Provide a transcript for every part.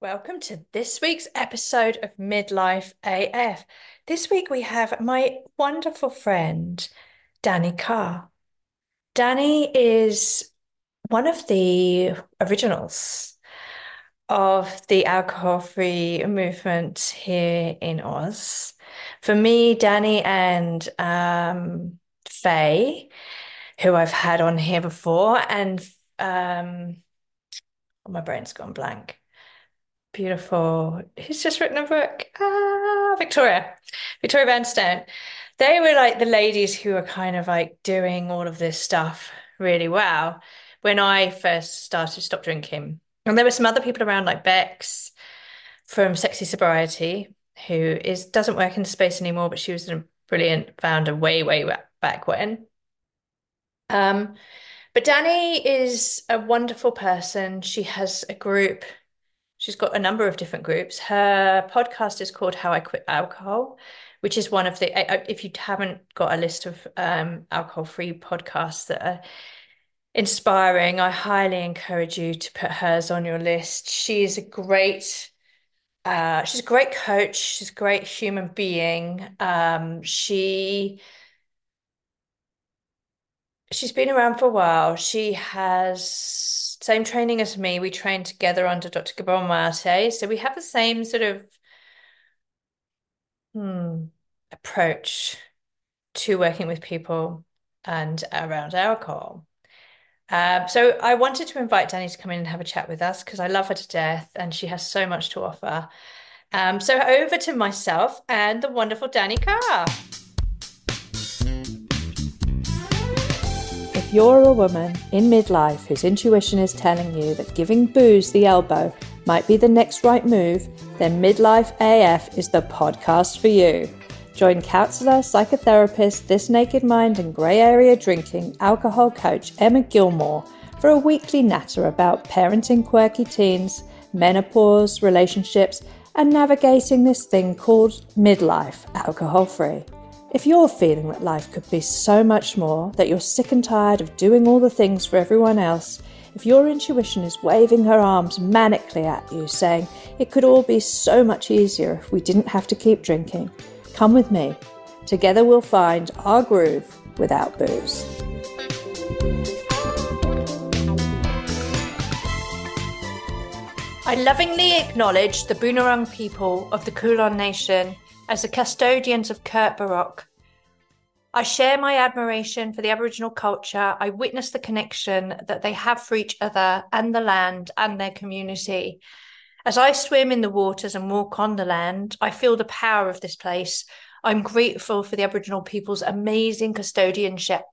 Welcome to this week's episode of Midlife AF. This week we have my wonderful friend, Danni Carr. Danni is one of the originals of the alcohol free movement here in Oz. For me, Danni and um, Faye, who I've had on here before, and um, oh, my brain's gone blank. Beautiful. Who's just written a book? Ah, Victoria. Victoria Vanstone. They were like the ladies who were kind of like doing all of this stuff really well when I first started to stop drinking. And there were some other people around like Bex from Sexy Sobriety, who is doesn't work in space anymore, but she was a brilliant founder way, way back when. Um, but Danni is a wonderful person. She has a group She's got a number of different groups. Her podcast is called How I Quit Alcohol, which is one of the, if you haven't got a list of um, alcohol free podcasts that are inspiring, I highly encourage you to put hers on your list. She is a great, uh, she's a great coach. She's a great human being. Um, she, she's been around for a while. She has same training as me. We trained together under Dr. Gabor Mate. So we have the same sort of hmm, approach to working with people and around alcohol. Um, so I wanted to invite Danni to come in and have a chat with us because I love her to death and she has so much to offer. Um, so over to myself and the wonderful Danni Carr. If you're a woman in midlife whose intuition is telling you that giving booze the elbow might be the next right move, then Midlife AF is the podcast for you. Join counselor, psychotherapist, This Naked Mind, and grey area drinking alcohol coach Emma Gilmore for a weekly natter about parenting quirky teens, menopause, relationships, and navigating this thing called midlife alcohol free. If you're feeling that life could be so much more, that you're sick and tired of doing all the things for everyone else, if your intuition is waving her arms manically at you, saying it could all be so much easier if we didn't have to keep drinking, come with me. Together we'll find our groove without booze. I lovingly acknowledge the Boonwurrung people of the Kulin Nation as the custodians of Kurt Booragoch. I share my admiration for the Aboriginal culture. I witness the connection that they have for each other and the land and their community. As I swim in the waters and walk on the land, I feel the power of this place. I'm grateful for the Aboriginal people's amazing custodianship,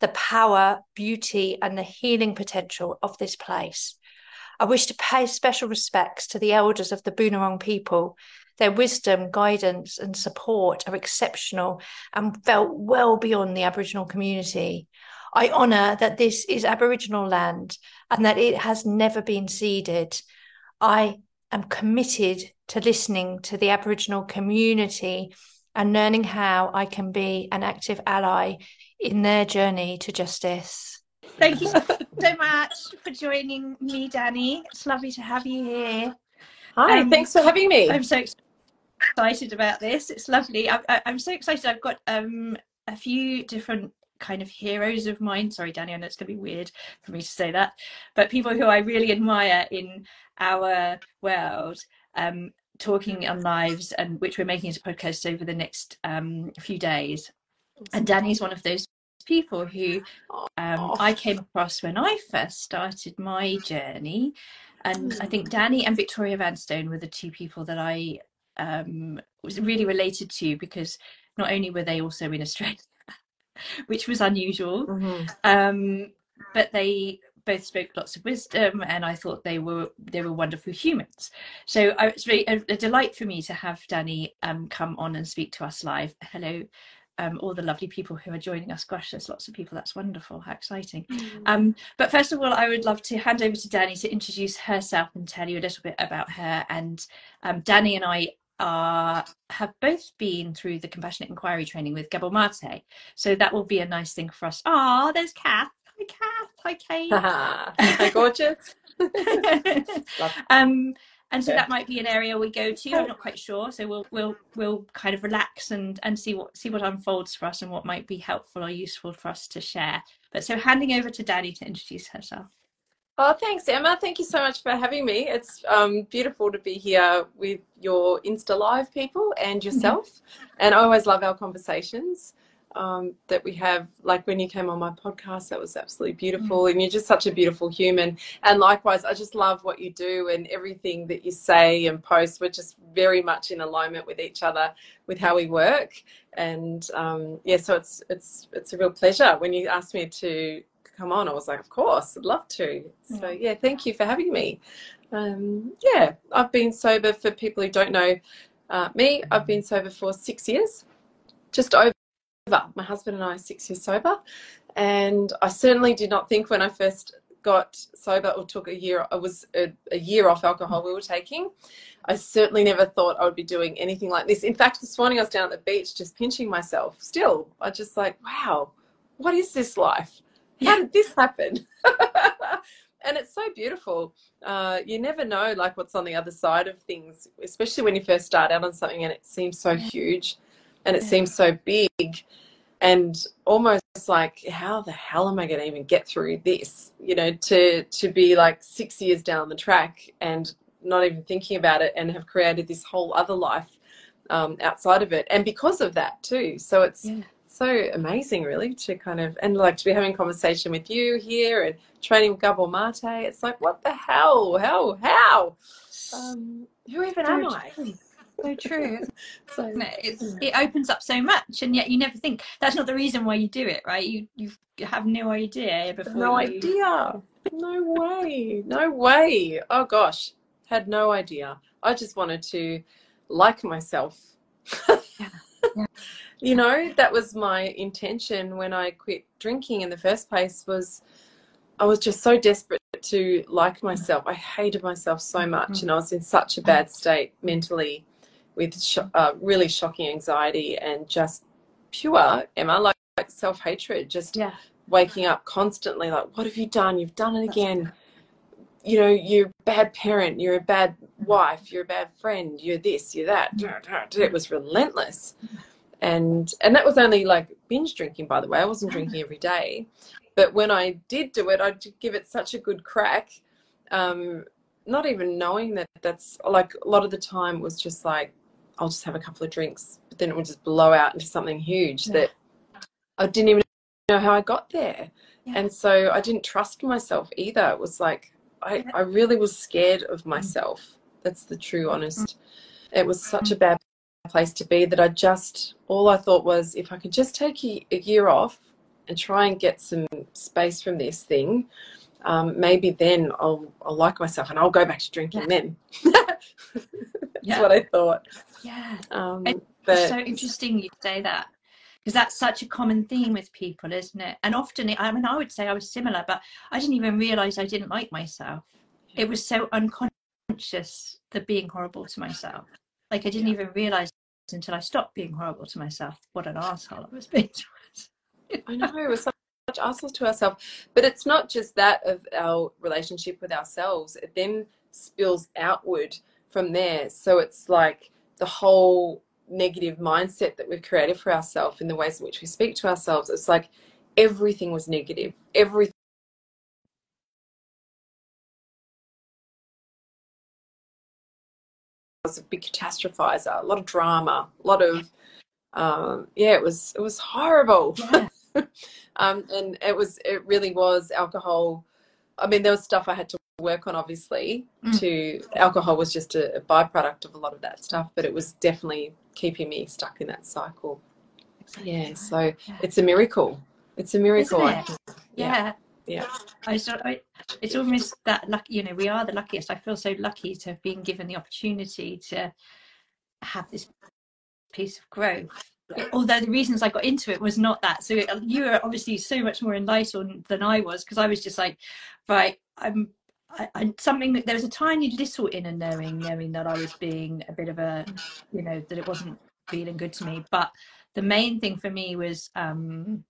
the power, beauty, and the healing potential of this place. I wish to pay special respects to the elders of the Boonwurrung people their wisdom, guidance, and support are exceptional and felt well beyond the Aboriginal community. I honour that this is Aboriginal land and that it has never been ceded. I am committed to listening to the Aboriginal community and learning how I can be an active ally in their journey to justice. Thank you so much for joining me, Danni. It's lovely to have you here. Hi, um, thanks for having me. I'm so excited about this. It's lovely. I, am so excited. I've got um, a few different kind of heroes of mine. Sorry, Danni, I know it's going to be weird for me to say that, but people who I really admire in our world. Um, talking on lives and which we're making as a podcast over the next um, few days and danni's one of those people who um, i came across when i first started my journey and i think danni and victoria vanstone were the two people that i um, was really related to because not only were they also in Australia, which was unusual, mm-hmm. um, but they both spoke lots of wisdom, and I thought they were they were wonderful humans. So I, it's really a, a, delight for me to have Danni um, come on and speak to us live. Hello. Um, all the lovely people who are joining us. Gosh, there's lots of people. That's wonderful. How exciting. Mm. Um, but first of all, I would love to hand over to Danni to introduce herself and tell you a little bit about her. And um, Danni and I are have both been through the compassionate inquiry training with Gabor Mate. So that will be a nice thing for us. Ah, there's Kath. Hi Kath. Hi Kate. Hi gorgeous. um, and so that might be an area we go to i'm not quite sure so we'll we'll we'll kind of relax and and see what see what unfolds for us and what might be helpful or useful for us to share but so handing over to Danni to introduce herself Oh, thanks, Emma. Thank you so much for having me. It's um, beautiful to be here with your Insta Live people and mm-hmm. yourself. And I always love our conversations um, that we have. Like when you came on my podcast, that was absolutely beautiful. Mm-hmm. And you're just such a beautiful human. And likewise, I just love what you do and everything that you say and post. We're just very much in alignment with each other with how we work. And um, yeah, so it's it's it's a real pleasure when you asked me to come on, I was like, of course, I'd love to. So mm. yeah, thank you for having me. Um, yeah, I've been sober for people who don't know uh, me. I've been sober for six years, just over. My husband and I are six years sober, and I certainly did not think when I first got sober or took a year, I was a, a year off alcohol we were taking. I certainly never thought I would be doing anything like this. In fact, this morning I was down at the beach just pinching myself. Still, I just like, wow, what is this life? How did this happen? and it's so beautiful. Uh, you never know like what's on the other side of things, especially when you first start out on something and it seems so huge and it yeah. seems so big and almost like how the hell am I going to even get through this? You know, to to be like six years down the track and not even thinking about it and have created this whole other life um, outside of it, and because of that too. So it's yeah so amazing, really, to kind of and like to be having conversation with you here and training with Gabor Mate. It's like, what the hell? How? How? Um, who even so am I? So true. so it's, it opens up so much, and yet you never think that's not the reason why you do it, right? You you have no idea before. No you... idea. No way. No way. Oh gosh, had no idea. I just wanted to like myself. yeah. Yeah you know that was my intention when i quit drinking in the first place was i was just so desperate to like myself. I hated myself so much and i was in such a bad state mentally with sh- uh, really shocking anxiety and just pure emma like, like self-hatred just yeah. waking up constantly like what have you done? You've done it again. you know you're a bad parent. You're a bad wife. You're a bad friend. You're this you're that. It was relentless and and that was only like binge drinking by the way. I wasn't drinking every day. But when i did do it i'd give it such a good crack um, not even knowing that that's like a lot of the time was just like i'll just have a couple of drinks but then it would just blow out into something huge yeah. that i didn't even know how i got there. Yeah. and so i didn't trust myself either. It was like i, I really was scared of mm. myself. That's the true honest. It was such a bad place to be that I just, all I thought was if I could just take a, a year off and try and get some space from this thing, um, maybe then I'll, I'll like myself and I'll go back to drinking yeah. then. That's yeah. what I thought. Yeah. Um, but... It's so interesting you say that because that's such a common theme with people, isn't it? And often, I mean, I would say I was similar, but I didn't even realize I didn't like myself. It was so unconscious the being horrible to myself. Like I didn't yeah. even realize until I stopped being horrible to myself. What an asshole I was being to myself. I know we're such assholes to ourselves, but it's not just that of our relationship with ourselves. It then spills outward from there. So it's like the whole negative mindset that we've created for ourselves in the ways in which we speak to ourselves. It's like everything was negative. Everything was a big catastrophizer, a lot of drama, a lot of um, yeah, it was it was horrible. Yeah. um, and it was it really was alcohol. I mean, there was stuff I had to work on, obviously. Mm. To alcohol was just a, a, byproduct of a lot of that stuff, but it was definitely keeping me stuck in that cycle. Exactly. Yeah, so yeah. it's a miracle. It's a miracle. It? Yeah. yeah. Yeah. I, it's almost that lucky you know we are the luckiest. I feel so lucky to have been given the opportunity to have this piece of growth. Although the reasons i got into it was not that. So you were obviously so much more enlightened than i was because i was just like right i'm I, I, something that there was a tiny little inner knowing knowing that i was being a bit of a you know that it wasn't feeling good to me. But the main thing for me was um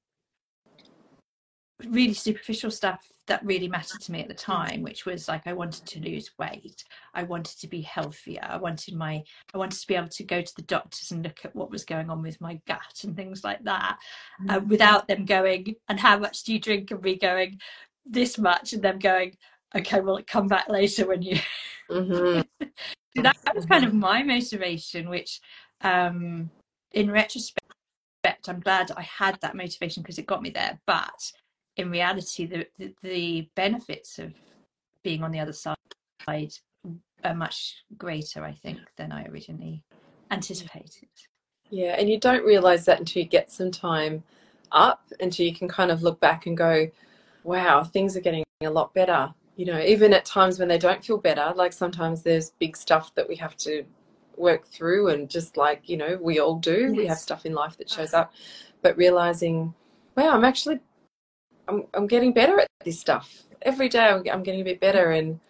really superficial stuff that really mattered to me at the time which was like i wanted to lose weight i wanted to be healthier i wanted my i wanted to be able to go to the doctors and look at what was going on with my gut and things like that uh, Mm. without them going and how much do you drink and me going this much and them going okay well come back later when you Mhm. So that, that was kind of my motivation which um in retrospect i'm glad i had that motivation because it got me there but in reality the, the the benefits of being on the other side are much greater i think than i originally anticipated. Yeah, and you don't realize that until you get some time up, until you can kind of look back and go, wow, things are getting a lot better. You know, even at times when they don't feel better, like sometimes there's big stuff that we have to work through, and just like, you know, we all do, we have stuff in life that shows up, but realizing, wow, I'm actually, I'm, I'm getting better at this stuff. Every day I'm, I'm getting a bit better. And,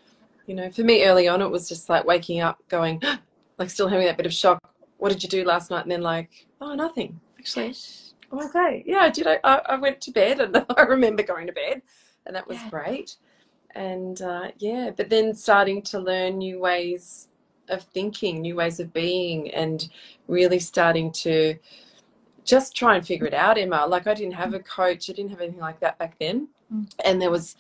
you know, for me early on, it was just like waking up going, like still having that bit of shock what did you do last night? And then like, oh, nothing. Actually, okay. Yeah, I did. I went to bed and I remember going to bed and that was Yeah. great. And uh, yeah, but then starting to learn new ways of thinking, new ways of being, and really starting to just try and figure it out, Emma. Like I didn't have a coach, I didn't have anything like that back then. Mm. And there was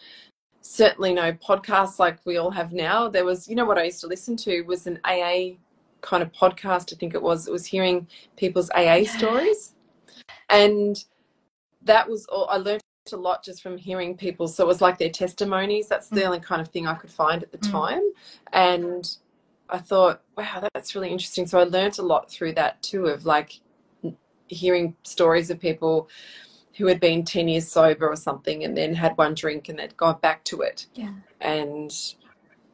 certainly no podcasts like we all have now. There was, you know, what I used to listen to was an AA kind of podcast, I think it was. It was hearing people's AA stories. And that was all I learned a lot just from hearing people. So it was like their testimonies. That's the Mm. only kind of thing I could find at the Mm. time. And I thought, wow, that's really interesting. So I learned a lot through that too of like hearing stories of people who had been 10 years sober or something and then had one drink and they'd gone back to it. Yeah. And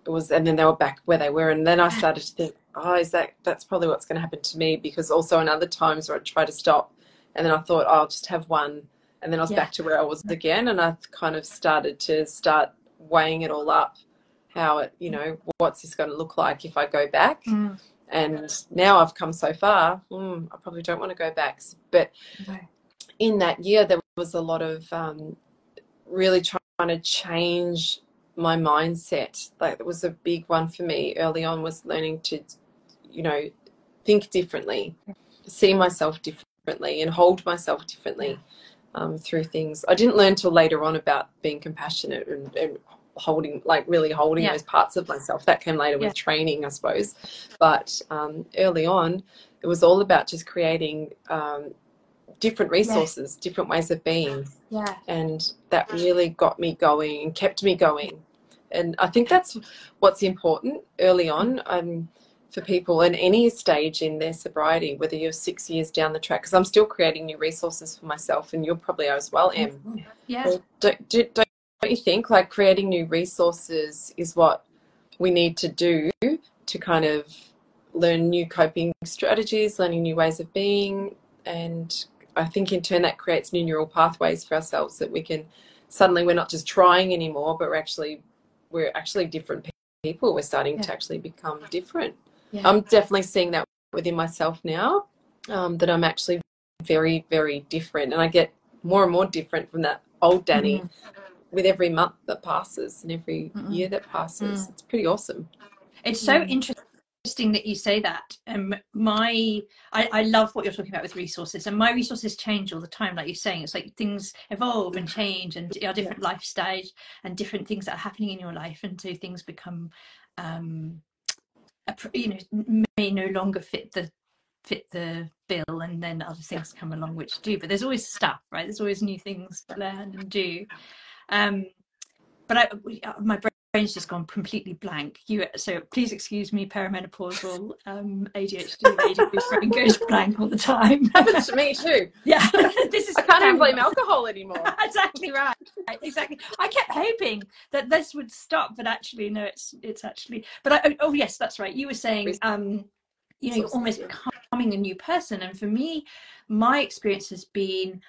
it was and then they were back where they were. And then I started to think oh is that that's probably what's going to happen to me because also in other times where I try to stop and then I thought oh, I'll just have one and then I was Yeah. back to where I was again. And I kind of started to start weighing it all up how it you know what's this going to look like if I go back. Mm. And now I've come so far mm, I probably don't want to go back. But No. in that year there was a lot of um, really trying to change my mindset. Like it was a big one for me early on was learning to you know think differently see myself differently and hold myself differently um, through things. I didn't learn till later on about being compassionate and, and holding like really holding Yeah. those parts of myself that came later Yeah. with training i suppose. But um, early on it was all about just creating um, different resources different ways of being. Yeah. And that really got me going and kept me going. And i think that's what's important early on um, for people in any stage in their sobriety whether you're six years down the track because i'm still creating new resources for myself and you're probably as well em. Yeah. Don't, do, don't, don't you think like creating new resources is what we need to do to kind of learn new coping strategies learning new ways of being? And i think in turn that creates new neural pathways for ourselves that we can suddenly we're not just trying anymore but we're actually we're actually different people. We're starting to actually become different. Yeah. I'm definitely seeing that within myself now um, that i'm actually very very different. And i get more and more different from that old danni Mhm. With every month that passes and every Mm-mm. year that passes Mm. it's pretty awesome It's so Mm. interesting that you say that. Um, my, I, I love what you're talking about with resources, and my resources change all the time. Like you're saying, it's like things evolve and change, and our different life stage and different things that are happening in your life, and so things become, um, a you know, may no longer fit the fit the bill, and then other things come along which do. But there's always stuff, right? There's always new things to learn and do. Um, but I, uh, my brain's just gone completely blank. You, so please excuse me, perimenopausal um, ADHD lady brain goes blank all the time. happens to me too yeah, this is i can't even blame alcohol anymore exactly right. Exactly. I kept hoping that this would stop, but actually, no. It's it's actually. But I, oh yes, that's right. You were saying, um, you know, you're almost becoming a new person, and for me, my experience has been,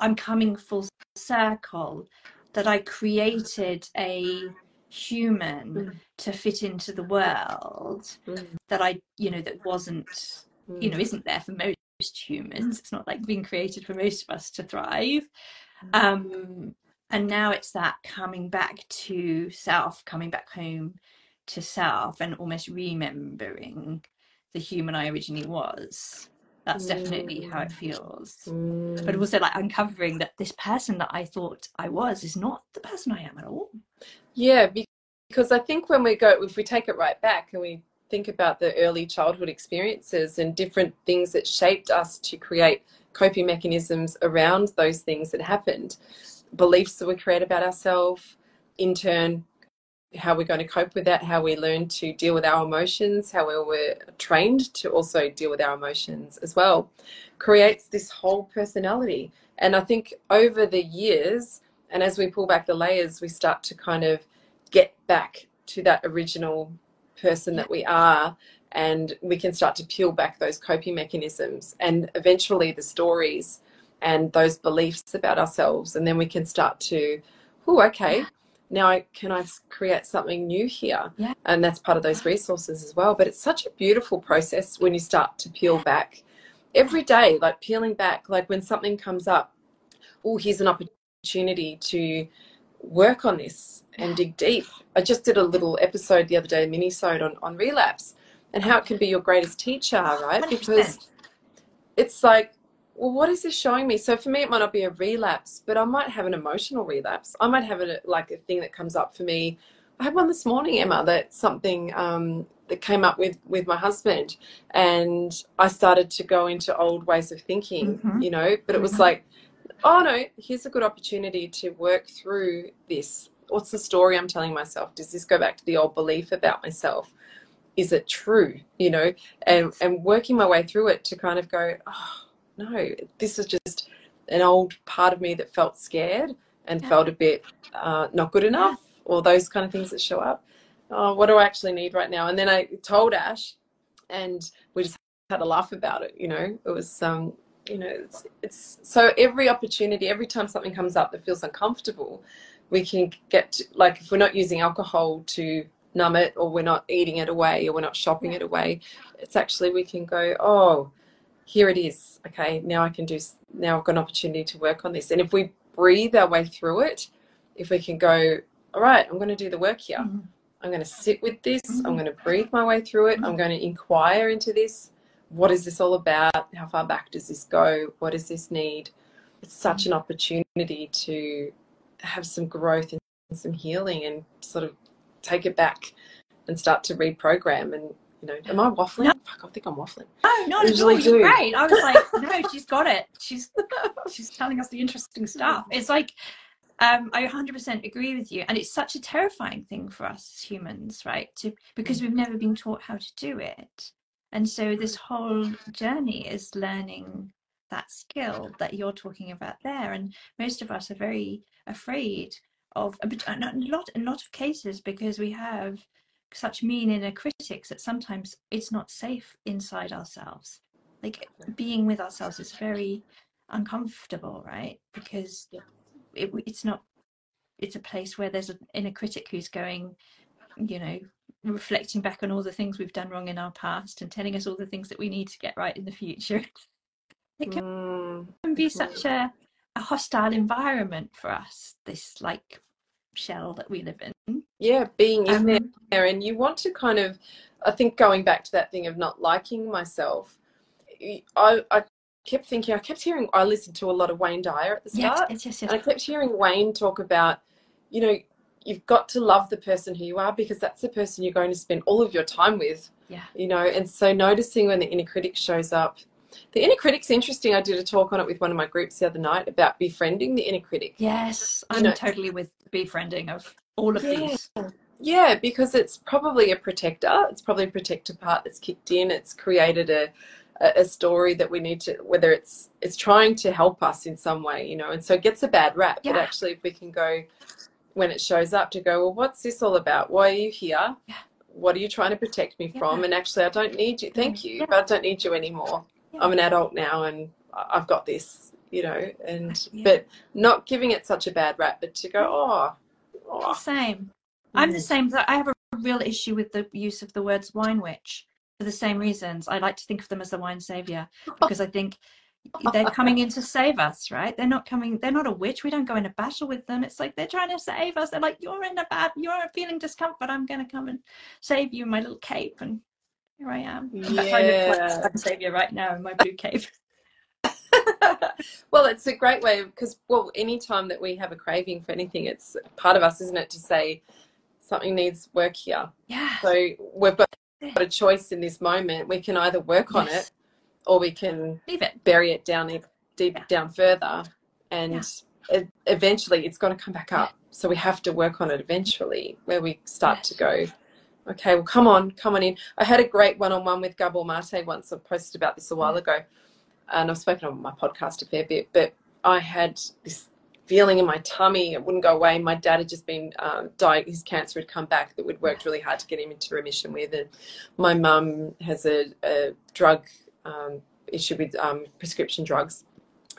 I'm coming full circle, that I created a human Mm. to fit into the world Mm. that I, you know, that wasn't you Mm. know isn't there for most humans it's not like being created for most of us to thrive um and now it's that coming back to self, coming back home to self, and almost remembering the human I originally was. That's definitely how it feels. Mm. But also like uncovering that this person that I thought I was is not the person I am at all. Yeah, because I think when we go, if we take it right back and we think about the early childhood experiences and different things that shaped us to create coping mechanisms around those things that happened, beliefs that we create about ourselves, in turn, how we're going to cope with that, how we learn to deal with our emotions, how we were trained to also deal with our emotions as well, creates this whole personality. And I think over the years, and as we pull back the layers, we start to kind of get back to that original person that we are and we can start to peel back those coping mechanisms and eventually the stories and those beliefs about ourselves and then we can start to oh okay now I, can i create something new here Yeah. and that's part of those resources as well but it's such a beautiful process when you start to peel back every day like peeling back like when something comes up oh here's an opportunity to work on this and dig deep. I just did a little episode the other day, a mini-sode on, on relapse and how it can be your greatest teacher, right? 100%. Because it's like, well, what is this showing me? So for me, it might not be a relapse, but I might have an emotional relapse. I might have a, like a thing that comes up for me. I had one this morning, Emma, that something um, that came up with, with my husband. And I started to go into old ways of thinking, Mhm. you know, but it was Mhm. like, oh no, here's a good opportunity to work through this. What's the story I'm telling myself? Does this go back to the old belief about myself? Is it true? You know, and and working my way through it to kind of go, oh no, this is just an old part of me that felt scared and Yeah. felt a bit uh, not good enough, or those kind of things that show up. Oh, what do I actually need right now? And then I told Ash, and we just had a laugh about it. You know, it was um, you know, it's it's so every opportunity, every time something comes up that feels uncomfortable, we can get to, like if we're not using alcohol to numb it, or we're not eating it away, or we're not shopping it away, it's actually we can go, oh, here it is. Okay, now I can do. Now I've got an opportunity to work on this, and if we breathe our way through it, if we can go, all right, I'm going to do the work here. Mhm. I'm going to sit with this. I'm Mhm. going to breathe my way through it. I'm going to inquire into this. What is this all about? How far back does this go? What does this need? It's such an opportunity to have some growth and some healing and sort of take it back and start to reprogram. And, you know, am I waffling? No. Fuck, I think I'm waffling. No, not at Usually all. You're great. I was like, no, she's got it. She's she's telling us the interesting stuff. Mm. It's like, um, I 100% agree with you, and it's such a terrifying thing for us as humans, right? To because mm. we've never been taught how to do it, and so mm. this whole journey is learning that skill that you're talking about there. And most of us are very afraid of a lot, a lot of cases because we have such mean inner critics that sometimes it's not safe inside ourselves. Like being with ourselves is very uncomfortable, right? Because Yeah. it, it's not. It's a place where there's an inner critic who's going, you know, reflecting back on all the things we've done wrong in our past and telling us all the things that we need to get right in the future. It can Mm, can be such a, a hostile environment for us. This like shell that we live in. yeah, being in there. Um, there and you want to kind of i think going back to that thing of not liking myself i i kept thinking i kept hearing i listened to a lot of wayne dyer at the yes, start yes, yes, and i kept hearing wayne talk about you know you've got to love the person who you are because that's the person you're going to spend all of your time with Yeah. you know and so noticing when the inner critic shows up the inner critic's interesting i did a talk on it with one of my groups the other night about befriending the inner critic Yes, I'm know- totally with befriending of all of Yeah. these. Yeah, because it's probably a protector. It's probably a protector part that's kicked in. It's created a a story that we need to whether it's it's trying to help us in some way, you know, and so it gets a bad rap. But actually if we can go when it shows up to go, well, what's this all about? Why are you here? Yeah. What are you trying to protect me from? And actually I don't need you. Thank you, Yeah. but I don't need you anymore. Yeah. I'm an adult now and I've got this, you know, and Yeah. but not giving it such a bad rap, but to go, oh, oh same. I'm the Mm. same. I have a real issue with the use of the words wine witch for the same reasons. I like to think of them as the wine savior because I think they're coming in to save us, right? They're not coming, they're not a witch. We don't go into battle with them. It's like they're trying to save us. They're like, you're in a bad, you're feeling discomfort. I'm going to come and save you in my little cape. And here I am. Yeah. I'm savior right now in my blue cave. well, it's a great way because, well, anytime that we have a craving for anything, it's part of us, isn't it, to say something needs work here. Yeah. So we've got a choice in this moment. We can either work on Yes. it or we can Leave it. bury it down deep Yeah. down further and it, eventually it's going to come back up so we have to work on it eventually where we start to go okay well come on come on in. I had a great one-on-one with gabor mate once. I posted about this a while ago and i've spoken on my podcast a fair bit but i had this feeling in my tummy. It wouldn't go away. My dad had just been um, died his cancer had come back that we'd worked really hard to get him into remission with and my mum has a, a drug um, issue with um, prescription drugs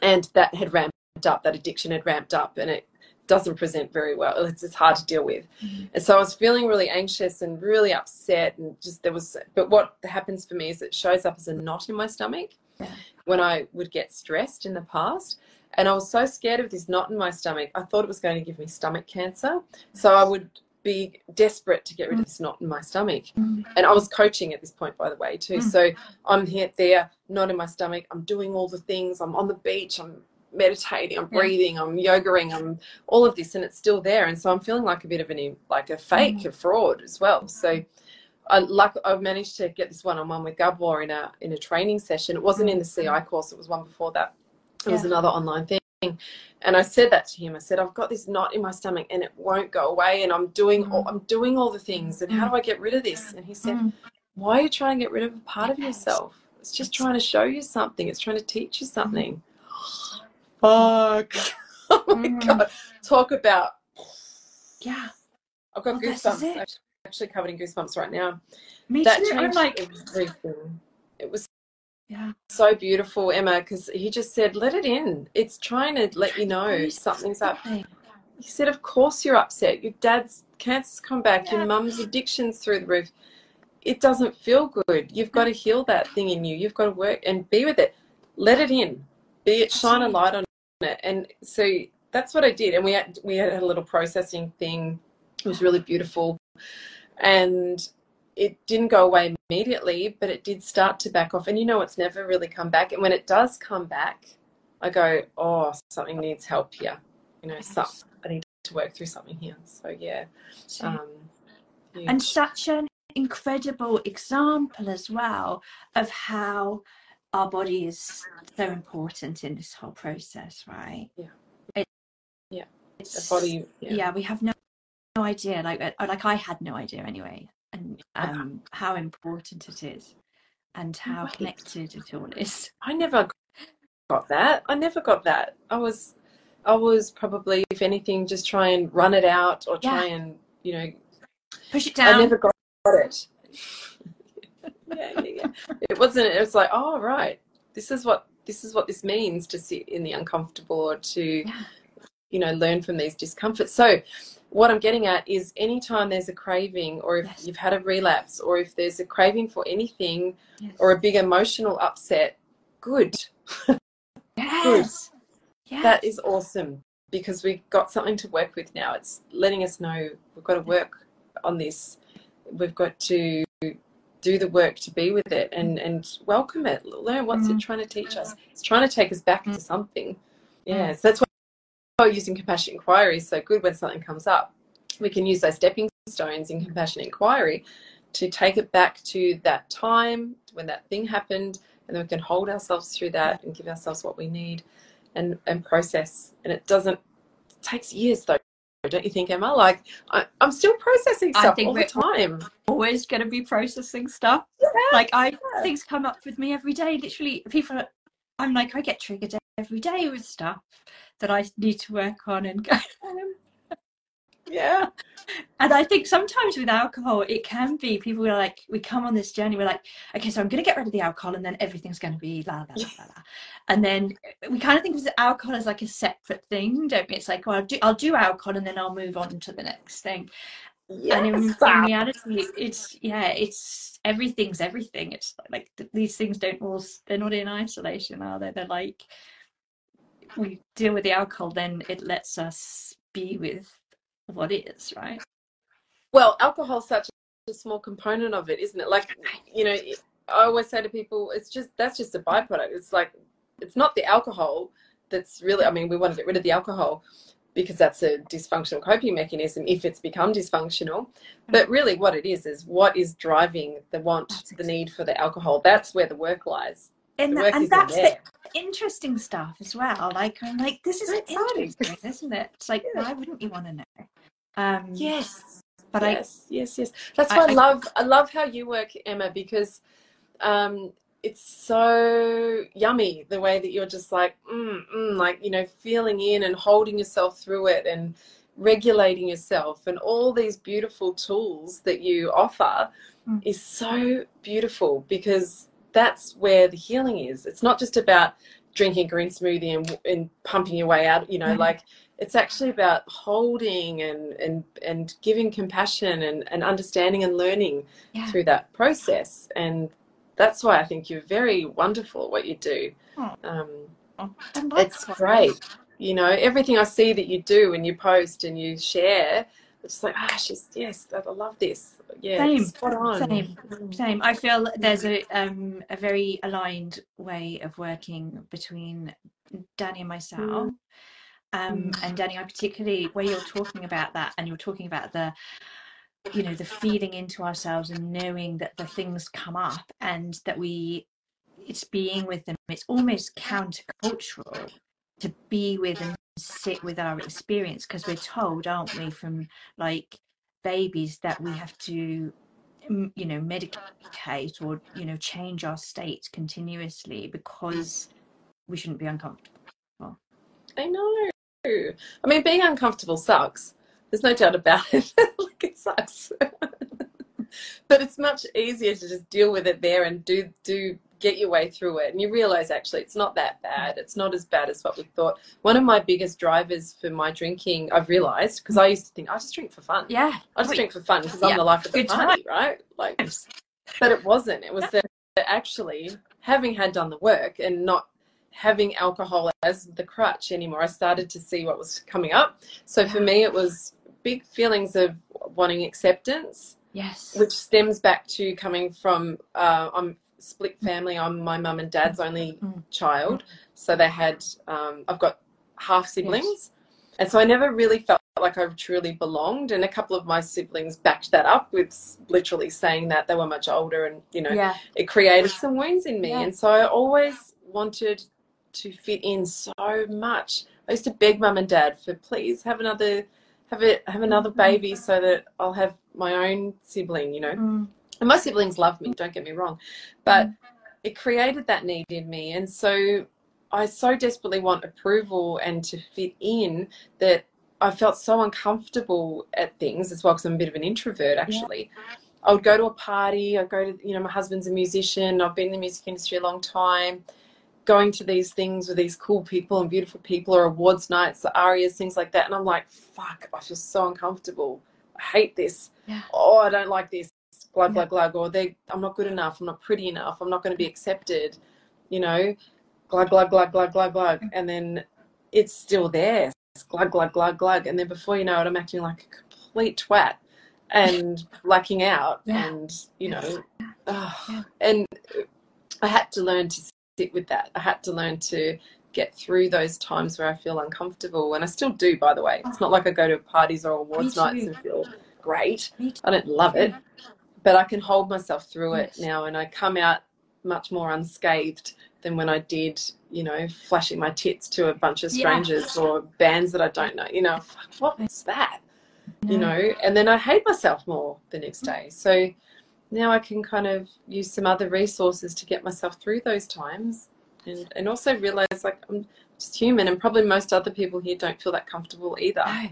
and that had ramped up that addiction had ramped up and it doesn't present very well. It's, it's hard to deal with. And so i was feeling really anxious and really upset and just there was but what happens for me is it shows up as a knot in my stomach Yeah. when i would get stressed in the past. And i was so scared of this knot in my stomach i thought it was going to give me stomach cancer. So i would be desperate to get rid of this knot in my stomach. Mm. and i was coaching at this point by the way too. Mm. so i'm here there not in my stomach. I'm doing all the things. I'm on the beach. I'm meditating i'm Yeah. breathing i'm yogaing i'm all of this and it's still there and so i'm feeling like a bit of an like a fake a fraud as well so I like I've managed to get this one-on-one with Gabor in a in a training session. It wasn't in the CI course; it was one before that. It was another online thing, and I said that to him. I said, "I've got this knot in my stomach, and it won't go away. And I'm doing all, I'm doing all the things. And how do I get rid of this?" And he said, Mm. "Why are you trying to get rid of a part of yourself? It's just trying to show you something. It's trying to teach you Mm. something." Fuck! oh my Mm. god! Talk about. Yeah. I've got Well, is goosebumps. Actually, covered in goosebumps right now Me that too. I'm like, everything. It was yeah. so beautiful, Emma, because he just said, "Let it in. It's trying to let you know something's up." He said, "Of course you're upset. Your dad's cancer's come back. Yeah. Your mum's addiction's through the roof. It doesn't feel good. You've got to heal that thing in you. You've got to work and be with it. Let it in. Be it. Shine a light on it." And so that's what I did. And we had we had a little processing thing. It was really beautiful, and it didn't go away immediately, but it did start to back off. And you know, it's never really come back. And when it does come back, I go, oh, something needs help here. You know, some, I need to work through something here. So yeah, um, and such an incredible example as well of how our body is so important in this whole process, right? Yeah. It, Yeah. the It's, body. Yeah. yeah. we have no, no idea. Like, uh, like I had no idea anyway, and um, how important it is, and how Right. connected it all is. I never got that. I never got that. I was, I was probably, if anything, just try and run it out or try and, you know, Push it down. I never got it. yeah, yeah, yeah. It wasn't. It was like, oh right, this is what this is what this means to sit in the uncomfortable or to, Yeah. you know, learn from these discomforts. So, what I'm getting at is, anytime there's a craving, or if Yes. you've had a relapse, or if there's a craving for anything, Yes. or a big emotional upset, good. yes. Yes. That is awesome because we've got something to work with now. It's letting us know we've got to work on this. We've got to do the work to be with it and, and welcome it. Learn what's it Mhm. trying to teach us. It's trying to take us back Mm. to something. Yeah, so that's why using compassionate inquiry is so good when something comes up. We can use those stepping stones in compassionate inquiry to take it back to that time when that thing happened and then we can hold ourselves through that and give ourselves what we need and and process and it doesn't it takes years though don't you think emma like I, i'm still processing stuff all the time always going to be processing stuff. Like I things come up with me every day. Literally, people. Are, I'm like I get triggered every day with stuff that I need to work on and go. Um, yeah And I think sometimes with alcohol, it can be people are like, we come on this journey, we're like, okay, so I'm going to get rid of the alcohol and then everything's going to be la la la la la. And then we kind of think of alcohol as like a separate thing, don't we? It's like, well, I'll do, I'll do alcohol and then I'll move on to the next thing. yes. and in, in, reality it's yeah it's everything's everything it's like these things don't all they're not in isolation are they they're like we deal with the alcohol then it lets us be with what is right well alcohol's such a small component of it isn't it like you know i always say to people it's just that's just a byproduct it's like it's not the alcohol that's really i mean we want to get rid of the alcohol because that's a dysfunctional coping mechanism if it's become dysfunctional. But mm. really, what it is is what is driving the want, the need for the alcohol. That's where the work lies. And, the work and that's the interesting stuff as well. Like I'm like, this is interesting, isn't it? It's like, yeah. why wouldn't you want to know? Um, yes, but yes, I, yes, yes. That's why I, I love I love how you work, Emma, because um, it's so yummy the way that you're just like mm, mm, like you know feeling in and holding yourself through it and regulating yourself and all these beautiful tools that you offer mm. is so beautiful because that's where the healing is it's not just about drinking green smoothie and, and pumping your way out you know like it's actually about holding and and and giving compassion and, and understanding and learning yeah. through that process and that's why I think you're very wonderful at what you do. Oh. Um, oh, it's great. You know, everything I see that you do and you post and you share, it's like, ah, she's, yes, I love this. Yeah, same, same, mm. same. I feel there's a, um, a very aligned way of working between Danni and myself. Mm. Um, mm. and Danni, I particularly where you're talking about that, and you're talking about the you know the feeding into ourselves and knowing that the things come up and that we it's being with them. It's almost countercultural to be with and sit with our experience because we're told aren't we from like babies that we have to you know medicate or you know change our state continuously because we shouldn't be uncomfortable. I know i mean being uncomfortable sucks. There's no doubt about it. like it sucks. but it's much easier to just deal with it there and do do get your way through it. And you realize actually it's not that bad. It's not as bad as what we thought. One of my biggest drivers for my drinking i've realized because i used to think i just drink for fun. Yeah. I just drink for fun because i'm the life of the Good party time. right? Like but it wasn't. It was that actually having had done the work and not having alcohol as the crutch anymore i started to see what was coming up so for me it was big feelings of wanting acceptance. Yes. Which stems back to coming from uh, I'm split family. I'm my mum and dad's only mm. child, so they had um, I've got half siblings, yes. and so I never really felt like I truly belonged. And a couple of my siblings backed that up with literally saying that they were much older, and you know, yeah. it created some wounds in me. Yeah. And so I always wanted to fit in so much. I used to beg mum and dad for please have another have it have another baby so that I'll have my own sibling, you know. Mm. And my siblings love me, don't get me wrong. But mm. it created that need in me. And so I so desperately want approval and to fit in that I felt so uncomfortable at things as well because I'm a bit of an introvert actually. Yeah. I would go to a party, I'd go to, you know, my husband's a musician, I've been in the music industry a long time going to these things with these cool people and beautiful people or awards nights, the arias, things like that. And I'm like, fuck, I feel so uncomfortable. I hate this. Yeah. Oh, I don't like this. Glug, glug, glug. Or they, I'm not good enough. I'm not pretty enough. I'm not going to be accepted. You know, glug, glug, glug, glug, glug, glug. Mm. And then it's still there. It's glug, glug, glug, glug. And then before you know it, I'm acting like a complete twat and blacking out. Yeah. And, you know, yeah. and I had to learn to sit with that. I had to learn to get through those times where I feel uncomfortable, and I still do, by the way. It's not like I go to parties or awards nights and feel great. I don't love it, but I can hold myself through it now, and I come out much more unscathed than when I did, you know, flashing my tits to a bunch of strangers yeah. or bands that I don't know. You know, what was that? You know, and then I hate myself more the next day. So now I can kind of use some other resources to get myself through those times and, and also realize like I'm just human and probably most other people here don't feel that comfortable either. No.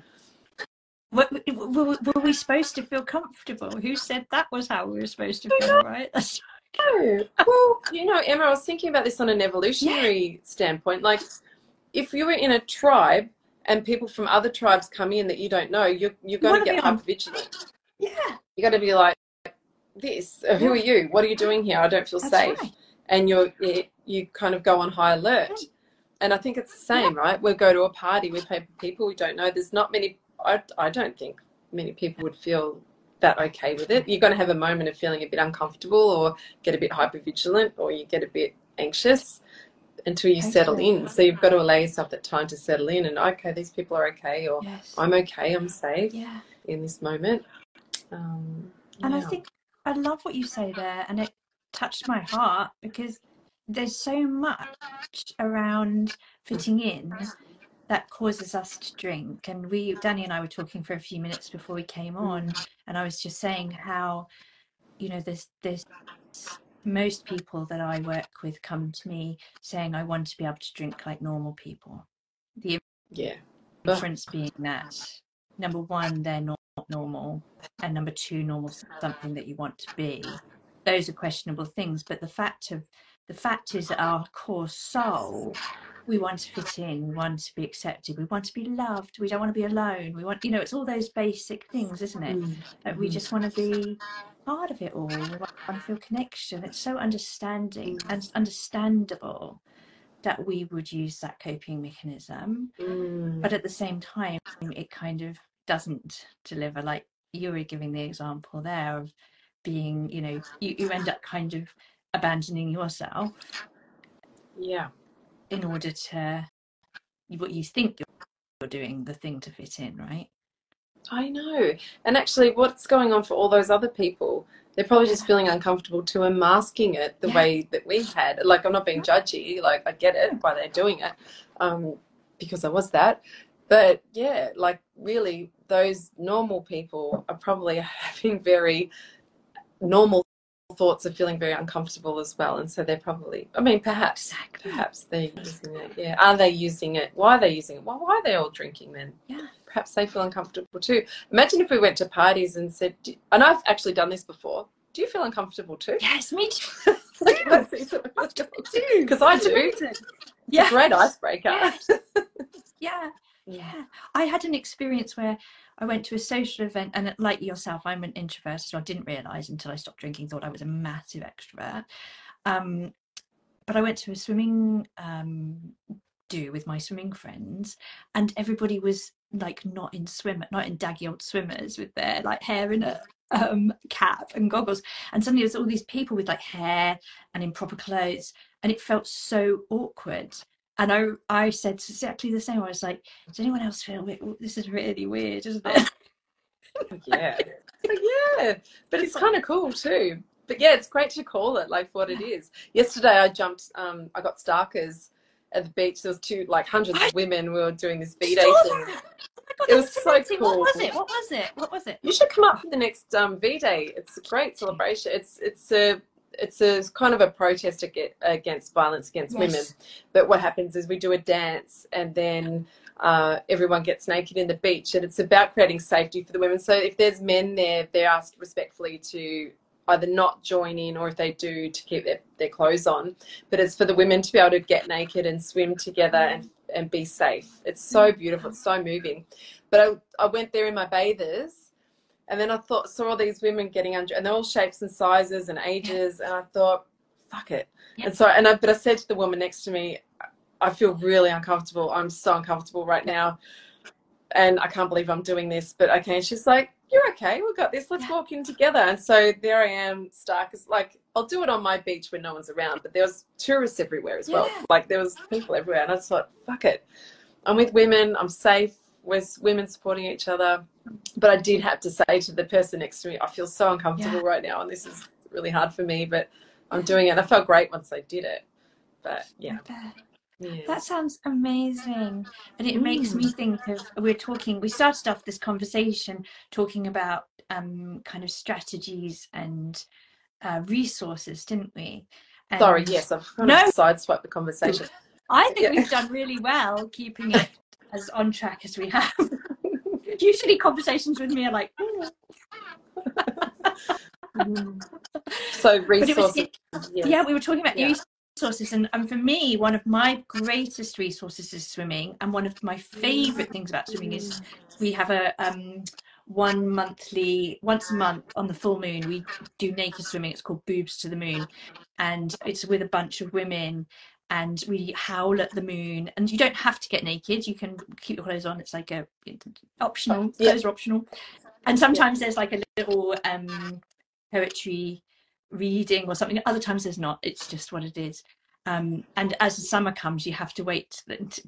Were, were, we supposed to feel comfortable? Who said that was how we were supposed to feel, right? No. Well, you know, Emma, I was thinking about this on an evolutionary yeah. standpoint. Like, if you were in a tribe and people from other tribes come in that you don't know, you're, you're going to get hyper vigilant Yeah. You're going to be like, this. Who are you? What are you doing here? I don't feel That's safe. right. And you're you, you kind of go on high alert. And I think it's the same, right? We'll go to a party with people we don't know. There's not many. I I don't think many people would feel that okay with it. You're going to have a moment of feeling a bit uncomfortable, or get a bit hypervigilant, or you get a bit anxious until you settle in. So you've got to allow yourself that time to settle in and okay, these people are okay, or Yes. I'm okay, I'm safe Yeah. in this moment. Um, And I think I love what you say there, and it touched my heart because there's so much around fitting in that causes us to drink. And we, Danni and I, were talking for a few minutes before we came on, and I was just saying how, you know, there's there's most people that I work with come to me saying I want to be able to drink like normal people. The yeah, difference being that number one they're not normal and number two normal something that you want to be those are questionable things but the fact of the fact is that our core soul we want to fit in we want to be accepted we want to be loved we don't want to be alone we want you know it's all those basic things isn't it Mm. that we Mhm. just want to be part of it all we want to feel connection it's so understanding and understandable that we would use that coping mechanism Mm. but at the same time it kind of doesn't deliver like you were giving the example there of being you know you, you end up kind of abandoning yourself yeah, in order to what you think you're, doing the thing to fit in right I know. And actually, what's going on for all those other people? They're probably just feeling uncomfortable too and masking it the Yeah. way that we had. Like, I'm not being judgy. Like, I get it why they're doing it, um, because I was that. But yeah, like really, those normal people are probably having very normal thoughts of feeling very uncomfortable as well. And so they're probably, I mean, perhaps, perhaps they're using it. Yeah. Are they using it? Why are they using it? Well, why are they all drinking then? yeah perhaps they feel uncomfortable too. Imagine if we went to parties and said, "Do- and I've actually done this before. Do you feel uncomfortable too? yes me too Because I do. It's a yeah great icebreaker. Yes. yeah yeah. I had an experience where i went to a social event and like yourself i'm an introvert so i didn't realize until i stopped drinking thought i was a massive extrovert. Um but i went to a swimming um do with my swimming friends and everybody was like not in swim not in daggy old swimmers with their like hair in a um cap and goggles. And suddenly there's all these people with like hair and in proper clothes and it felt so awkward and I, I said exactly the same. I was like, "Does anyone else feel it? This is really weird, isn't it?" yeah. But yeah. But it's kind of cool too. But yeah, it's great to call it like what it is. Yesterday I jumped, um, I got starkers at the beach. There was two, like hundreds of women. We were doing this V Day thing. Oh God, It was so amazing. What was cool. it? What was it? What was it? You should come up for the next um, V Day. It's a great celebration. It's it's a it's a kind of a protest against violence against women. But what happens is we do a dance and then uh, everyone gets naked in the beach, and it's about creating safety for the women. So if there's men there, they're asked respectfully to either not join in or if they do to keep their, their clothes on. But it's for the women to be able to get naked and swim together and, and be safe. It's so beautiful it's so moving. But I, I went there in my bathers and then I thought saw all these women getting under and they're all shapes and sizes and ages and I thought fuck it. And so and I, but I said to the woman next to me I feel really uncomfortable. I'm so uncomfortable right now and I can't believe I'm doing this but okay. And she's like you're okay. We've got this. Let's Yeah. walk in together. And so there I am stark as like I'll do it on my beach when no one's around but there was tourists everywhere as well. Yeah. like there was people everywhere and I just thought fuck it. I'm with women. I'm safe we're women supporting each other but I did have to say to the person next to me I feel so uncomfortable Yeah. right now and this is really hard for me but I'm doing it and I felt great once I did it but yeah, yeah. That sounds amazing. And it makes me think of we're talking, we started off this conversation talking about um, kind of strategies and uh, resources, didn't we? sorry yes I've kind No. of sideswiped the conversation I think Yeah. we've done really well keeping it as on track as we have. Usually conversations with me are like, "Ooh." so was- resources yes. yeah, we were talking about Yeah. resources, and, and for me, one of my greatest resources is swimming, and one of my favorite things about swimming is we have a um, one monthly, once a month on the full moon, we do naked swimming. It's called Boobs to the Moon, and it's with a bunch of women. And we howl at the moon, and you don't have to get naked. You can keep your clothes on. It's like a optional. Yeah. Clothes are optional. And sometimes there's like a little um, poetry reading or something. Other times there's not. It's just what it is. Um, and as the summer comes, you have to wait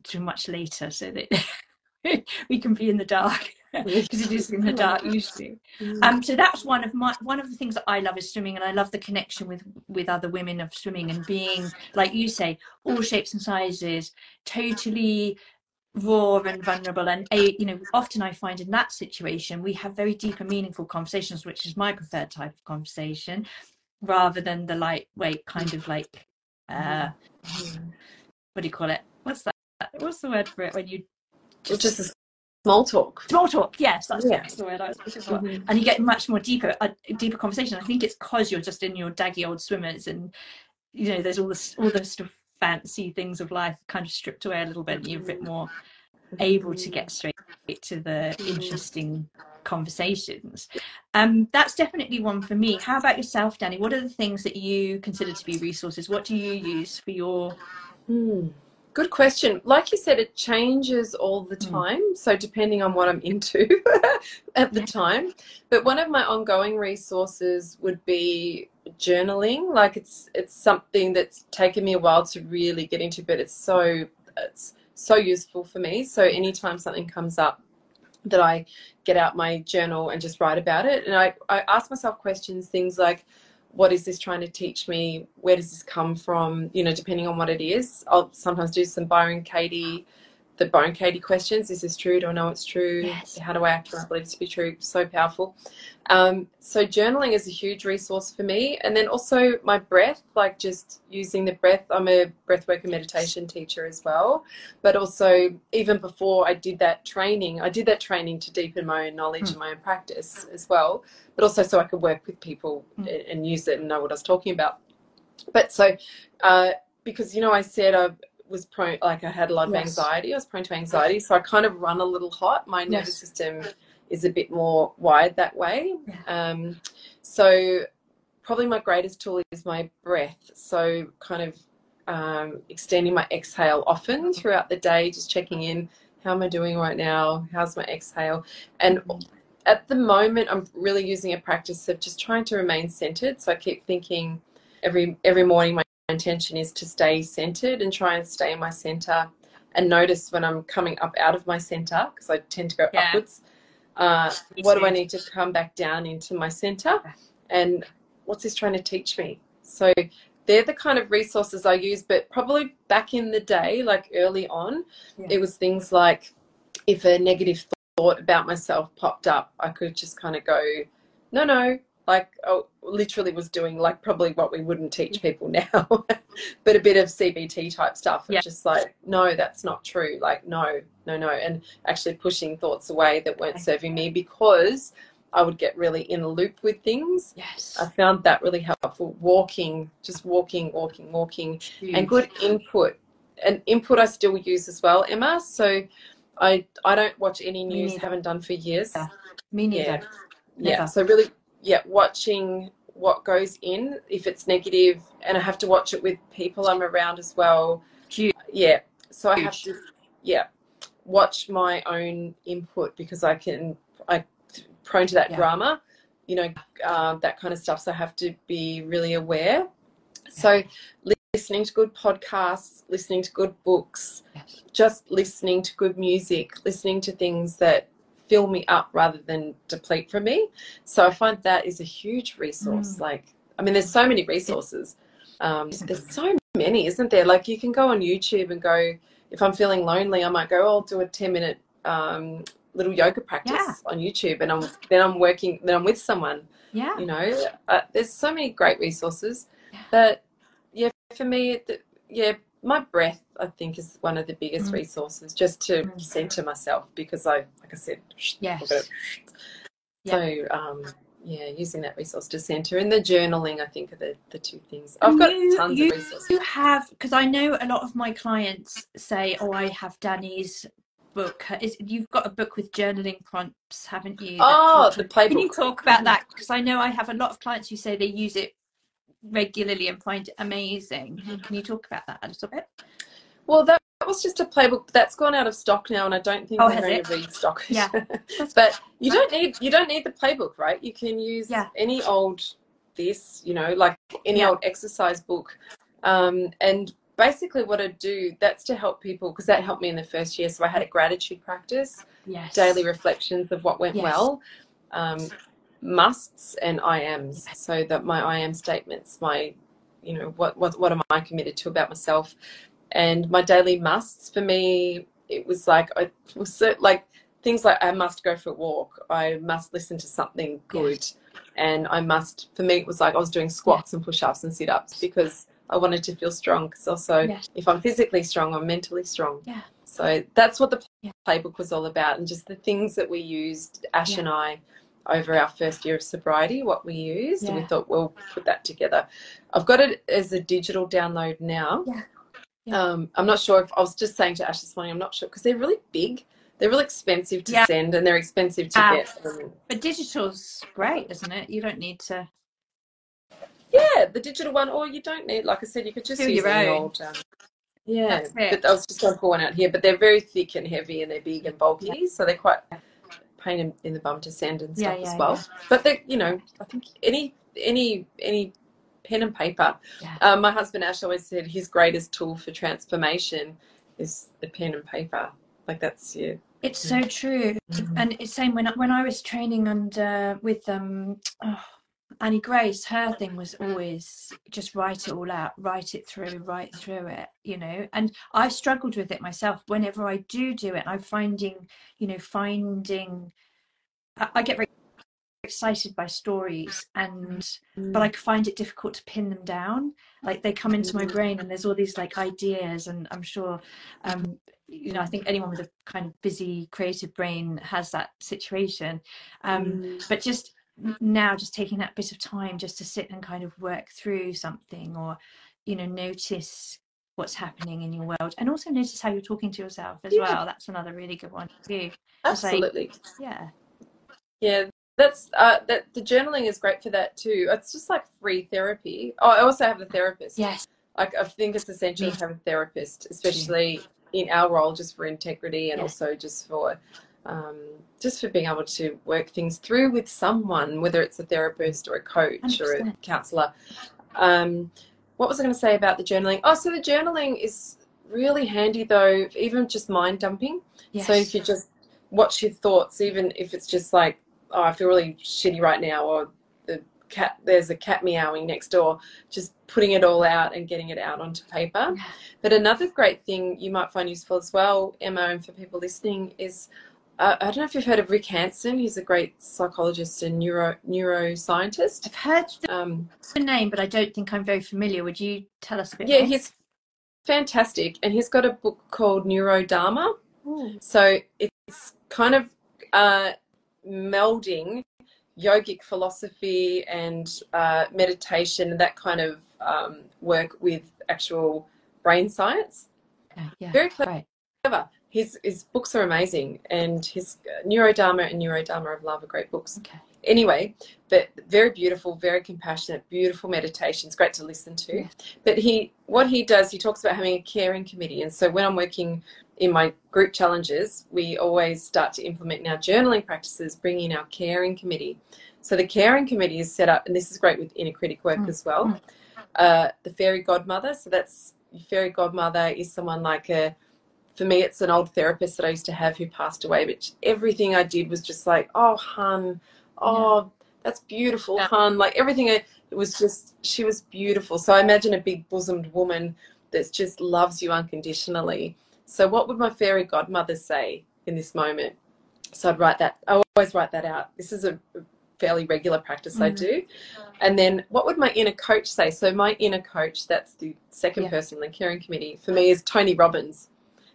to much later so that we can be in the dark because it is in the dark usually. Um, so that's one of my one of the things that I love is swimming, and I love the connection with with other women of swimming and being like you say, all shapes and sizes, totally raw and vulnerable. And a you know often i find in that situation we have very deep and meaningful conversations which is my preferred type of conversation rather than the lightweight kind of like uh what do you call it? What's that? What's the word for it when you just, just small talk. Small talk yes that's, Yeah. the word i was looking for. Mhm. and you get much more deeper a deeper conversation. I think it's because you're just in your daggy old swimmers and you know there's all this all the sort of fancy things of life kind of stripped away a little bit and you're a bit more able to get straight to the interesting conversations. Um that's definitely one for me. How about yourself danni? What are the things that you consider to be resources? What do you use for your Hmm. Good question. Like you said, it changes all the Mm. time. So, depending on what I'm into at the time. But one of my ongoing resources would be journaling. Like it's it's something that's taken me a while to really get into, but it's so it's so useful for me. So anytime something comes up that I get out my journal and just write about it. And I, I ask myself questions, things like, what is this trying to teach me? Where does this come from? You know, depending on what it is. I'll sometimes do some Byron Katie, the Byron Katie questions. Is this true? Do I know it's true? Yes. How do I act when I believe it to be true? So powerful. Um, so journaling is a huge resource for me. And then also my breath, like just using the breath. I'm a breathwork and meditation teacher as well. But also even before I did that training, I did that training to deepen my own knowledge Mm. and my own practice as well. But also so I could work with people Mm. and, use it and know what I was talking about. But so uh, because you know I said I was prone like I had a lot of Yes. anxiety. I was prone to anxiety, so I kind of run a little hot. My nervous system is a bit more wired that way. Yeah. Um, so probably my greatest tool is my breath. So kind of um, extending my exhale often throughout the day, just checking in. How am I doing right now? How's my exhale? And at the moment, I'm really using a practice of just trying to remain centered. So I keep thinking every every morning my intention is to stay centered and try and stay in my center and notice when I'm coming up out of my center because I tend to go Yeah. upwards. Uh, what do I need to come back down into my center? And what's this trying to teach me? So they're the kind of resources I use, but probably back in the day, like early on, Yeah. it was things like if a negative thought about myself popped up, I could just kind of go, no, no, like I literally was doing like probably what we wouldn't teach people now, but a bit of CBT type stuff. Yeah. just like, no, that's not true. Like, no, no, no. And actually pushing thoughts away that weren't serving me because I would get really in a loop with things. yes I found that really helpful. Walking, just walking, walking, walking, Huge. and good input. And input I still use as well, Emma. So I I don't watch any news, haven't done for years. Yeah. me neither Yeah. Yeah. So really, yeah, watching what goes in if it's negative, and I have to watch it with people I'm around as well. Huge. Yeah. So I have to, yeah, watch my own input because I can I prone to that Yeah. drama, you know, uh, that kind of stuff. So I have to be really aware. So listening to good podcasts, listening to good books, Yes. just listening to good music, listening to things that fill me up rather than deplete from me. So I find that is a huge resource. Mm. Like, I mean, there's so many resources. Um, there's so many, isn't there? Like, you can go on YouTube and go, if I'm feeling lonely, I might go, oh, I'll do a 10 minute um, little yoga practice Yeah. on YouTube. And I'm, then I'm working, then I'm with someone, yeah you know. Uh, there's so many great resources Yeah. that, yeah, for me, the, yeah, my breath, I think, is one of the biggest Mm. resources just to Mm. center myself because I, like I said, Yes. at. So, um, yeah, using that resource to center and the journaling, I think, are the, the two things. I've got you- tons you, of resources. You have because I know a lot of my clients say, "Oh, I have Danni's book. Is you've got a book with journaling prompts, haven't you? Oh, the playbook. Can you talk about that? Because I know I have a lot of clients who say they use it regularly and find it amazing. Mm-hmm. Can you talk about that a little bit? Well, that was just a playbook that's gone out of stock now, and I don't think Oh, has going to restock it. Yeah. but you don't need you don't need the playbook, right? You can use Yeah. any old this, you know, like any Yeah. old exercise book, um, and basically what I do that's to help people because that helped me in the first year. So I had a gratitude practice, Yes. daily reflections of what went Yes. well, um, musts and I ams. So that my I am statements, my, you know, what what what am I committed to about myself, and my daily musts for me, it was like I was so, like things like I must go for a walk, I must listen to something good, and I must. For me, it was like I was doing squats and push ups and sit ups because I wanted to feel strong. Because also, if I'm physically strong, I'm mentally strong. Yeah. So that's what the playbook was all about, and just the things that we used, Ash Yeah. and I, over our first year of sobriety, what we used, and we Yeah. thought we'll put that together. I've got it as a digital download now. Yeah. Yeah. Um, I'm not sure if I was just saying to Ash this morning. I'm not sure because they're really big. They're really expensive to Yeah. send, and they're expensive to Ah. get. Um, But digital's great, isn't it? You don't need to. yeah, the digital one, or you don't need. Like I said, you could just use your old. Um, yeah, but I was just going to pour one out here. But they're very thick and heavy, and they're big and bulky, so they're quite pain in, in the bum to send and stuff yeah, as well. But they, you know, I think any any any pen and paper. Yeah. Um, my husband Ash always said his greatest tool for transformation is the pen and paper. Like that's yeah. It's so true, and it's same when I, when I was training under with um oh, Annie Grace. Her thing was always just write it all out, write it through, write through it, you know. And I struggled with it myself. Whenever I do do it, I'm finding, you know, finding. I, I get very excited by stories, and but I find it difficult to pin them down. Like they come into my brain, and there's all these like ideas, and I'm sure, um, you know, I think anyone with a kind of busy creative brain has that situation. Um, Mm. but just now, just taking that bit of time just to sit and kind of work through something, or you know, notice what's happening in your world, and also notice how you're talking to yourself as Yeah. well. That's another really good one too. It's like- Absolutely. Yeah, Yeah, that's uh, that. The journaling is great for that too. It's just like free therapy. Oh, I also have a therapist. yes, Like I think it's essential Me to have a therapist, especially in our role, just for integrity and Yeah. also just for um, just for being able to work things through with someone, whether it's a therapist or a coach or a counselor. Um, what was I going to say about the journaling? Oh, so the journaling is really handy though, even just mind dumping. yes. So if you just watch your thoughts, even if it's just like, oh, I feel really shitty right now, or the cat, there's a cat meowing next door, just putting it all out and getting it out onto paper. Yeah. But another great thing you might find useful as well, Emma, and for people listening, is uh, I don't know if you've heard of Rick Hanson. He's a great psychologist and neuro neuroscientist. I've heard the Um, name, but I don't think I'm very familiar. Would you tell us a bit yeah, more? he's fantastic, and he's got a book called Neurodharma. Ooh. So it's kind of uh, melding yogic philosophy and uh, meditation and that kind of um, work with actual brain science. Okay, yeah, Very clever. great. His his books are amazing, and his uh, Neurodharma and Neurodharma of Love are great books. Okay. Anyway, but very beautiful, very compassionate, beautiful meditations. Great to listen to. Yeah. But he, what he does, he talks about having a caring committee, and so when I'm working in my group challenges, we always start to implement in our journaling practices, bring in our caring committee. So the caring committee is set up, and this is great with inner critic work Mm, as well. mm. Uh, the fairy godmother. So that's fairy godmother is someone like a. For me, it's an old therapist that I used to have who passed away, but everything I did was just like, oh, hun, oh, that's beautiful, Yeah. hun. Like everything, I, it was just, she was beautiful. So I imagine a big bosomed woman that just loves you unconditionally. So what would my fairy godmother say in this moment? So I'd write that. I always write that out. This is a fairly regular practice I Mhm. do. And then what would my inner coach say? So my inner coach, that's the second Yeah. person in the caring committee for me is Tony Robbins.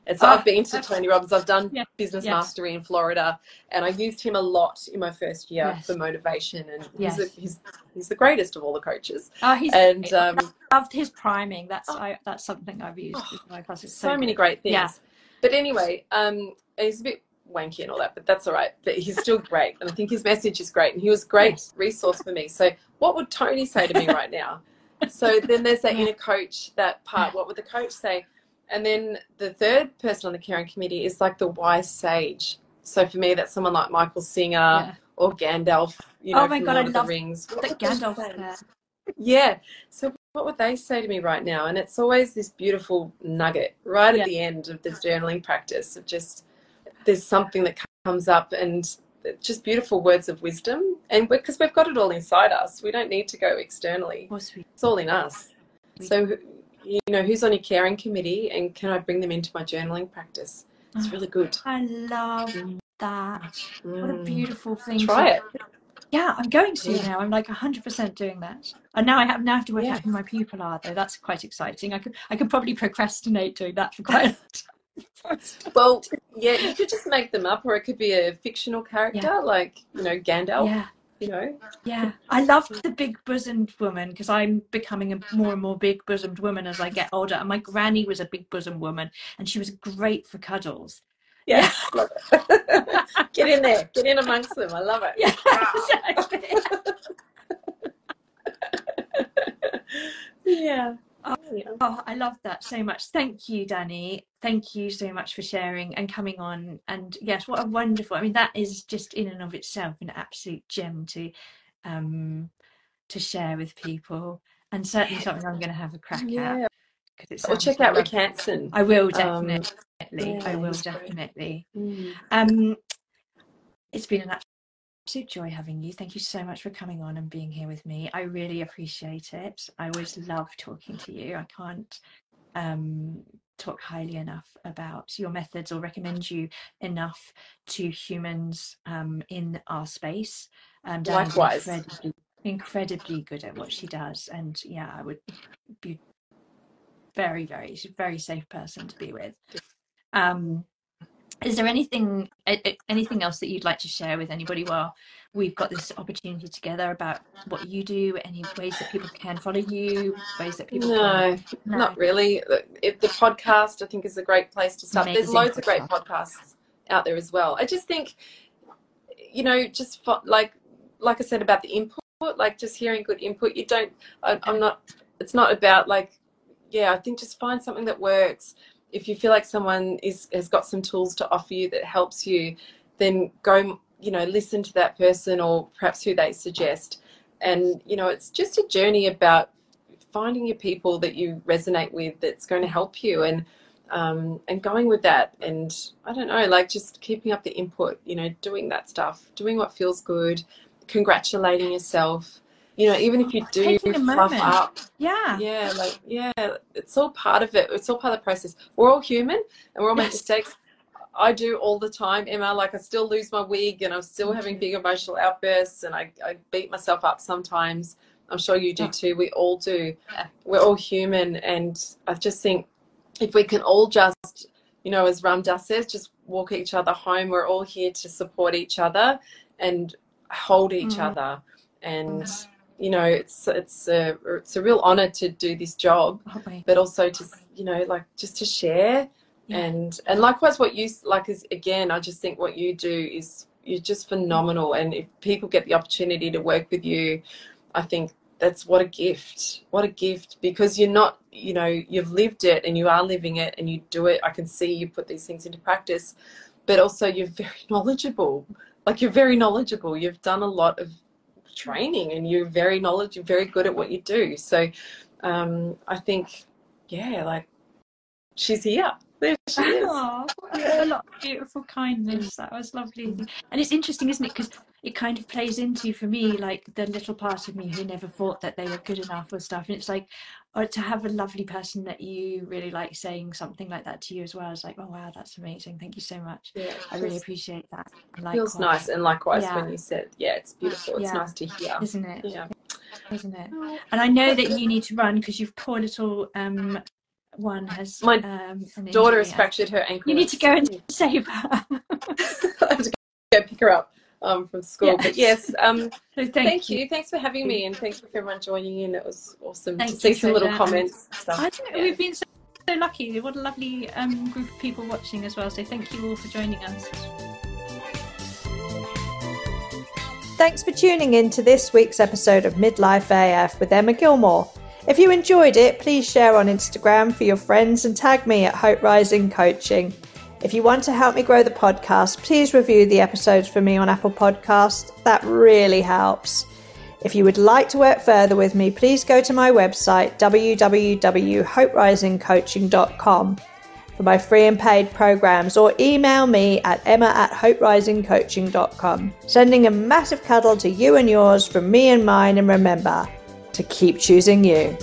And so Ah, I've been to Tony Robbins. I've done Yeah, business mastery in Florida, and I used him a lot in my first year Yes. for motivation. And Yes. he's, a, he's he's the greatest of all the coaches. Oh, he's And um, loved his priming. That's Oh. I, that's something I've used with my classes. so many great things. Yeah. But anyway, um, he's a bit wanky and all that, but that's all right. But he's still great, and I think his message is great, and he was a great Yes. resource for me. So, what would Tony say to me right now? So then there's that inner coach, that part. What would the coach say? And then the third person on the caring committee is like the wise sage. So for me, that's someone like Michael Singer Yeah. or Gandalf. You know, Oh my God, I of the love Rings. What That would they Gandalf there. Yeah. So what would they say to me right now? And it's always this beautiful nugget right Yeah. at the end of the journaling practice of just there's something that comes up and just beautiful words of wisdom. And because we've got it all inside us, we don't need to go externally. It's all in us. So you know, who's on your caring committee and can I bring them into my journaling practice? It's really good. I love that. What a Mm. beautiful thing. Try it. Yeah, I'm going to Yeah. now. I'm like 100% doing that. And now I have now have to work Yeah. out who my people are, though. That's quite exciting. I could I could probably procrastinate doing that for quite a time. Well, yeah, you could just make them up, or it could be a fictional character, like you know Gandalf. Yeah, You know, yeah. I loved the big bosomed woman because I'm becoming a more and more big bosomed woman as I get older. And my granny was a big bosomed woman, and she was great for cuddles. yeah, love it. get in there, get in amongst them. I love it. Yeah, exactly. yeah. Oh. yeah. Oh, I love that so much. Thank you, Danni. Thank you so much for sharing and coming on. And yes, what a wonderful. I mean, that is just in and of itself an absolute gem to um to share with people, and certainly something I'm going to have a crack at Yeah. because it Or sounds check out. Rick Hanson. I will Um, definitely. I will definitely. Mm. Um, it's been an absolute joy having you. Thank you so much for coming on and being here with me. I really appreciate it. I always love talking to you. I can't um, talk highly enough about your methods or recommend you enough to humans um, in our space. Um, Likewise. incredibly, incredibly good at what she does, and yeah, I would be very, very, she's a very safe person to be with. Um, is there anything anything else that you'd like to share with anybody while we've got this opportunity together about what you do any ways that people can follow you ways that people No, can no. not really. The podcast, I think, is a great place to start. There's Amazing loads of great podcasts out there as well. I just think, you know, just like like I said about the input, like just hearing good input. You don't. I, I'm not. It's not about like. Yeah, I think just find something that works. If you feel like someone is has got some tools to offer you that helps you, then go. You know, listen to that person or perhaps who they suggest. And you know, it's just a journey about finding your people that you resonate with that's going to help you and um, and going with that and i don't know like just keeping up the input you know doing that stuff doing what feels good congratulating yourself you know even if you do fluff moment. up. Yeah. Yeah like yeah it's all part of it. It's all part of the process. We're all human and we're all make Yes. mistakes. I do all the time emma. Like i still lose my wig and i'm still having big emotional outbursts and i, I beat myself up sometimes. I'm sure you do Yeah. too. We all do. Yeah. we're all human and i just think if we can all just you know as Ram Dass says just walk each other home. We're all here to support each other and hold each Mm. other and you know it's it's a it's a real honor to do this job oh, aren't but also to you know like just to share. Yeah. and and likewise what you like is again i just think what you do is you're just phenomenal. And if people get the opportunity to work with you i think that's what a gift what a gift. Because you're not you know you've lived it and you are living it and you do it. I can see you put these things into practice. But also you're very knowledgeable. Like you're very knowledgeable. You've done a lot of training and you're very knowledgeable, very good at what you do so um i think yeah like she's here there she is a lot of beautiful kindness. That was lovely. And it's interesting, isn't it? Because it kind of plays into, for me, like the little part of me who never thought that they were good enough or stuff. And it's like, or to have a lovely person that you really like saying something like that to you as well. It's like, oh, wow, that's amazing. Thank you so much. yeah I really appreciate that. feels nice and likewise Yeah. when you said yeah it's beautiful it's Yeah. nice to hear Isn't it? yeah Isn't it? And I know that you need to run because your poor little um, one has My um, daughter has fractured her ankle You need to go and save her. I have to go pick her up um, from school but Yes. yes um So thank, thank, you. thanks for having me and thanks for everyone joining in it was awesome Thank to see some little Treasure. comments and stuff I don't know. Yeah. We've been so so lucky. What a lovely um, group of people watching as well. So thank you all for joining us. Thanks for tuning in to this week's episode of Midlife AF with Emma Gilmore. If you enjoyed it, please share on Instagram for your friends and tag me at Hope Rising Coaching. If you want to help me grow the podcast, please review the episodes for me on Apple Podcasts. That really helps. If you would like to work further with me, please go to my website www.hoperisingcoaching.com for my free and paid programs or email me at emma at hoperisingcoaching.com. Sending a massive cuddle to you and yours from me and mine, and remember to keep choosing you.